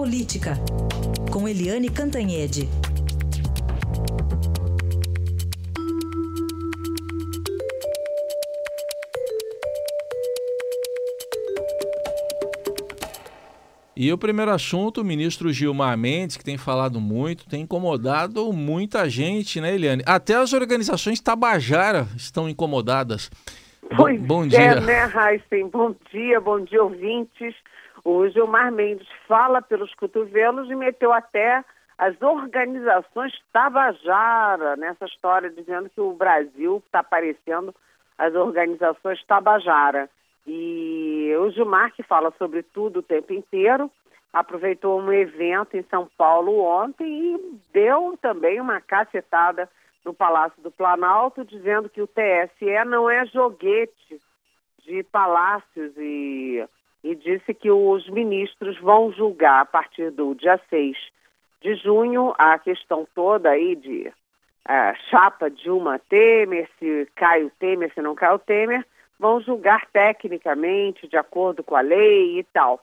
Política, com Eliane Cantanhede. E o primeiro assunto, o ministro Gilmar Mendes, que tem falado muito, tem incomodado muita gente, né, Eliane? Até as organizações Tabajara estão incomodadas. Pois bom, bom dia. é, né, Heisen? Bom dia, bom dia, ouvintes. O Gilmar Mendes fala pelos cotovelos e meteu até as organizações Tabajara nessa história, dizendo que o Brasil está parecendo as organizações Tabajara. E o Gilmar, que fala sobre tudo o tempo inteiro, aproveitou um evento em São Paulo ontem e deu também uma cacetada no Palácio do Planalto, dizendo que o TSE não é joguete de palácios e, e disse que os ministros vão julgar a partir do dia 6 de junho a questão toda aí de uh, chapa Dilma Temer, se cai o Temer, se não cai o Temer, vão julgar tecnicamente, de acordo com a lei e tal.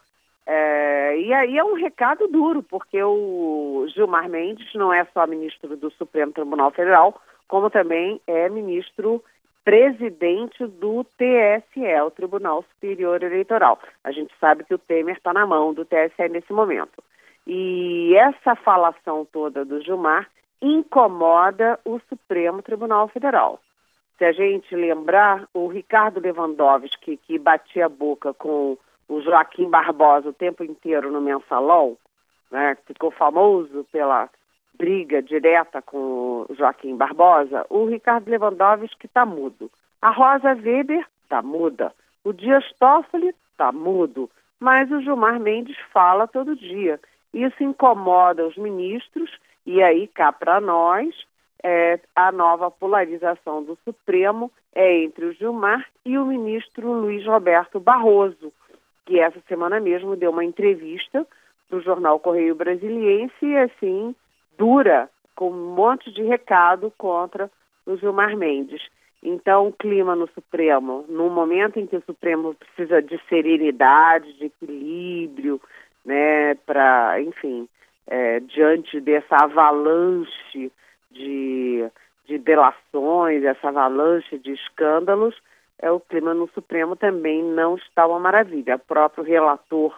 É, e aí é um recado duro, porque o Gilmar Mendes não é só ministro do Supremo Tribunal Federal, como também é ministro presidente do TSE, o Tribunal Superior Eleitoral. A gente sabe que o Temer está na mão do TSE nesse momento. E essa falação toda do Gilmar incomoda o Supremo Tribunal Federal. Se a gente lembrar, o Ricardo Lewandowski, que batia a boca com o Joaquim Barbosa o tempo inteiro no mensalão, né, ficou famoso pela briga direta com o Joaquim Barbosa, o Ricardo Lewandowski está mudo. A Rosa Weber está muda. O Dias Toffoli está mudo. Mas o Gilmar Mendes fala todo dia. Isso incomoda os ministros e aí cá para nós é, a nova polarização do Supremo é entre o Gilmar e o ministro Luiz Roberto Barroso, que essa semana mesmo deu uma entrevista para o jornal Correio Brasiliense e, assim, dura, com um monte de recado contra o Gilmar Mendes. Então, o clima no Supremo, no momento em que o Supremo precisa de serenidade, de equilíbrio, né, para, enfim, é, diante dessa avalanche de, de delações, essa avalanche de escândalos, é, o clima no Supremo também não está uma maravilha. O próprio relator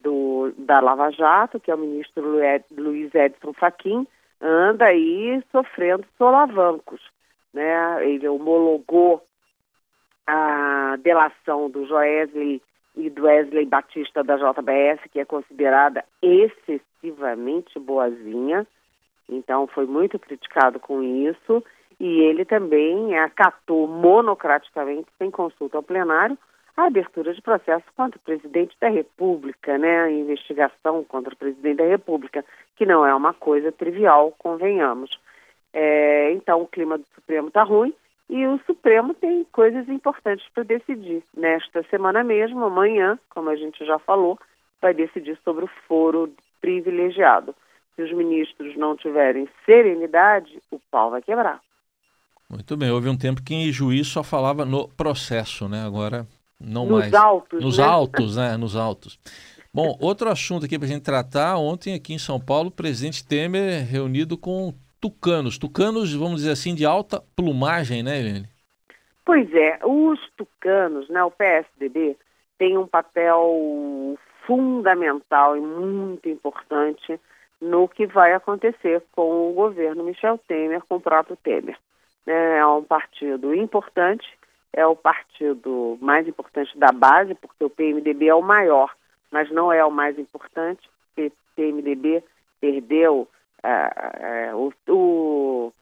do, da Lava Jato, que é o ministro Luiz Edson Fachin, anda aí sofrendo solavancos. Né? Ele homologou a delação do Joesley e do Wesley Batista da JBS, que é considerada excessivamente boazinha. Então foi muito criticado com isso e ele também acatou monocraticamente, sem consulta ao plenário, a abertura de processo contra o presidente da República, né? A investigação contra o presidente da República, que não é uma coisa trivial, convenhamos. É, então o clima do Supremo está ruim e o Supremo tem coisas importantes para decidir. Nesta semana mesmo, amanhã, como a gente já falou, vai decidir sobre o foro privilegiado se os ministros não tiverem serenidade, o pau vai quebrar. Muito bem, houve um tempo que em juiz só falava no processo, né? Agora não Nos mais. Nos autos. Nos né? autos, né? Nos autos. Bom, outro assunto aqui para a gente tratar. Ontem aqui em São Paulo, o presidente Temer reunido com tucanos. Tucanos, vamos dizer assim, de alta plumagem, né, Helene? Pois é, os tucanos, né, o PSDB, tem um papel fundamental e muito importante no que vai acontecer com o governo Michel Temer, com o próprio Temer. É, é um partido importante, é o partido mais importante da base, porque o PMDB é o maior, mas não é o mais importante, porque o PMDB perdeu é, é, o, o,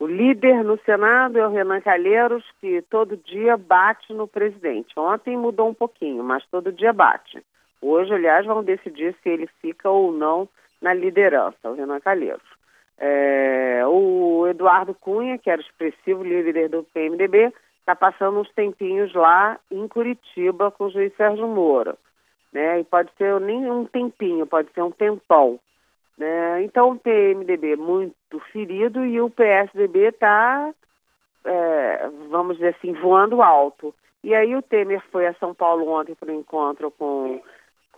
o, líder no Senado é o Renan Calheiros, que todo dia bate no presidente. Ontem mudou um pouquinho, mas todo dia bate. Hoje, aliás, vão decidir se ele fica ou não na liderança, o Renan Calheiros. É, o Eduardo Cunha, que era expressivo líder do PMDB, está passando uns tempinhos lá em Curitiba com o juiz Sérgio Moro. Né? E pode ser nem um tempinho, pode ser um tempão. Né? Então o PMDB muito ferido e o PSDB está, é, vamos dizer assim, voando alto. E aí o Temer foi a São Paulo ontem para um encontro com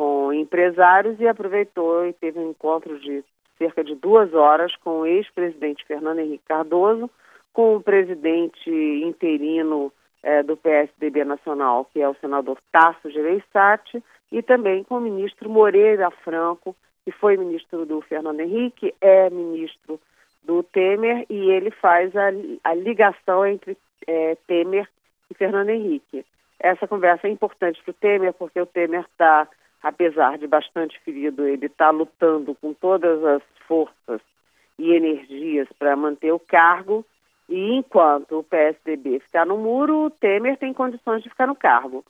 com empresários e aproveitou e teve um encontro de cerca de duas horas com o ex-presidente Fernando Henrique Cardoso, com o presidente interino é, do PSDB Nacional, que é o senador Tasso Gereissati, e também com o ministro Moreira Franco, que foi ministro do Fernando Henrique, é ministro do Temer, e ele faz a, a ligação entre é, Temer e Fernando Henrique. Essa conversa é importante para o Temer, porque o Temer está apesar de bastante ferido, ele está lutando com todas as forças e energias para manter o cargo. E enquanto o PSDB ficar no muro, o Temer tem condições de ficar no cargo.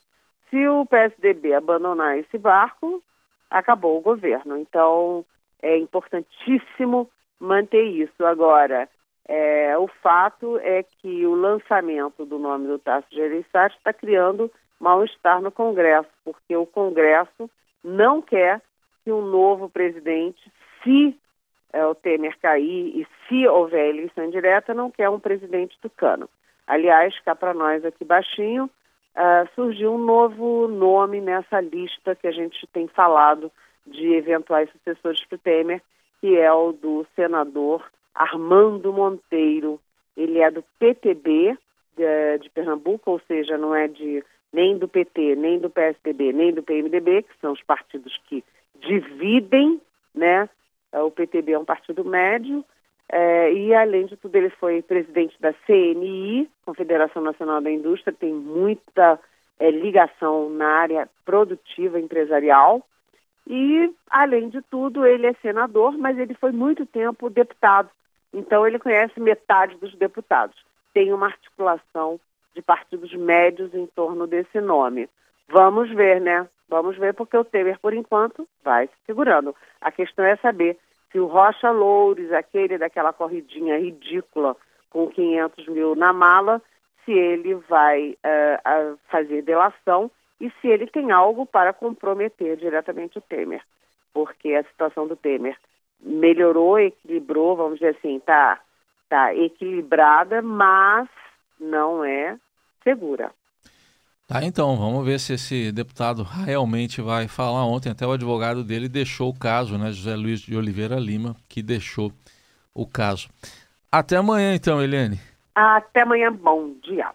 Se o PSDB abandonar esse barco, acabou o governo. Então, é importantíssimo manter isso. Agora, é, o fato é que o lançamento do nome do Tasso Gereissati está criando mal-estar no Congresso, porque o Congresso não quer que um novo presidente, se é, o Temer cair e se houver eleição direta, não quer um presidente tucano. Aliás, cá para nós aqui baixinho, uh, surgiu um novo nome nessa lista que a gente tem falado de eventuais sucessores para o Temer, que é o do senador Armando Monteiro. Ele é do PTB de, de Pernambuco, ou seja, não é de nem do PT, nem do PSDB, nem do PMDB, que são os partidos que dividem, né? O PTB é um partido médio, é, e além de tudo ele foi presidente da CNI, Confederação Nacional da Indústria, tem muita é, ligação na área produtiva empresarial, e além de tudo ele é senador, mas ele foi muito tempo deputado, então ele conhece metade dos deputados. Tem uma articulação de partidos médios em torno desse nome. Vamos ver, né? Vamos ver, porque o Temer, por enquanto, vai se segurando. A questão é saber se o Rocha Loures, aquele daquela corridinha ridícula com 500 mil na mala, se ele vai uh, fazer delação e se ele tem algo para comprometer diretamente o Temer. Porque a situação do Temer melhorou, equilibrou, vamos dizer assim, tá, tá equilibrada, mas não é segura. Tá, então, vamos ver se esse deputado realmente vai falar. Ontem até o advogado dele deixou o caso, né, José Luiz de Oliveira Lima, que deixou o caso. Até amanhã, então, Eliane. Até amanhã, bom dia.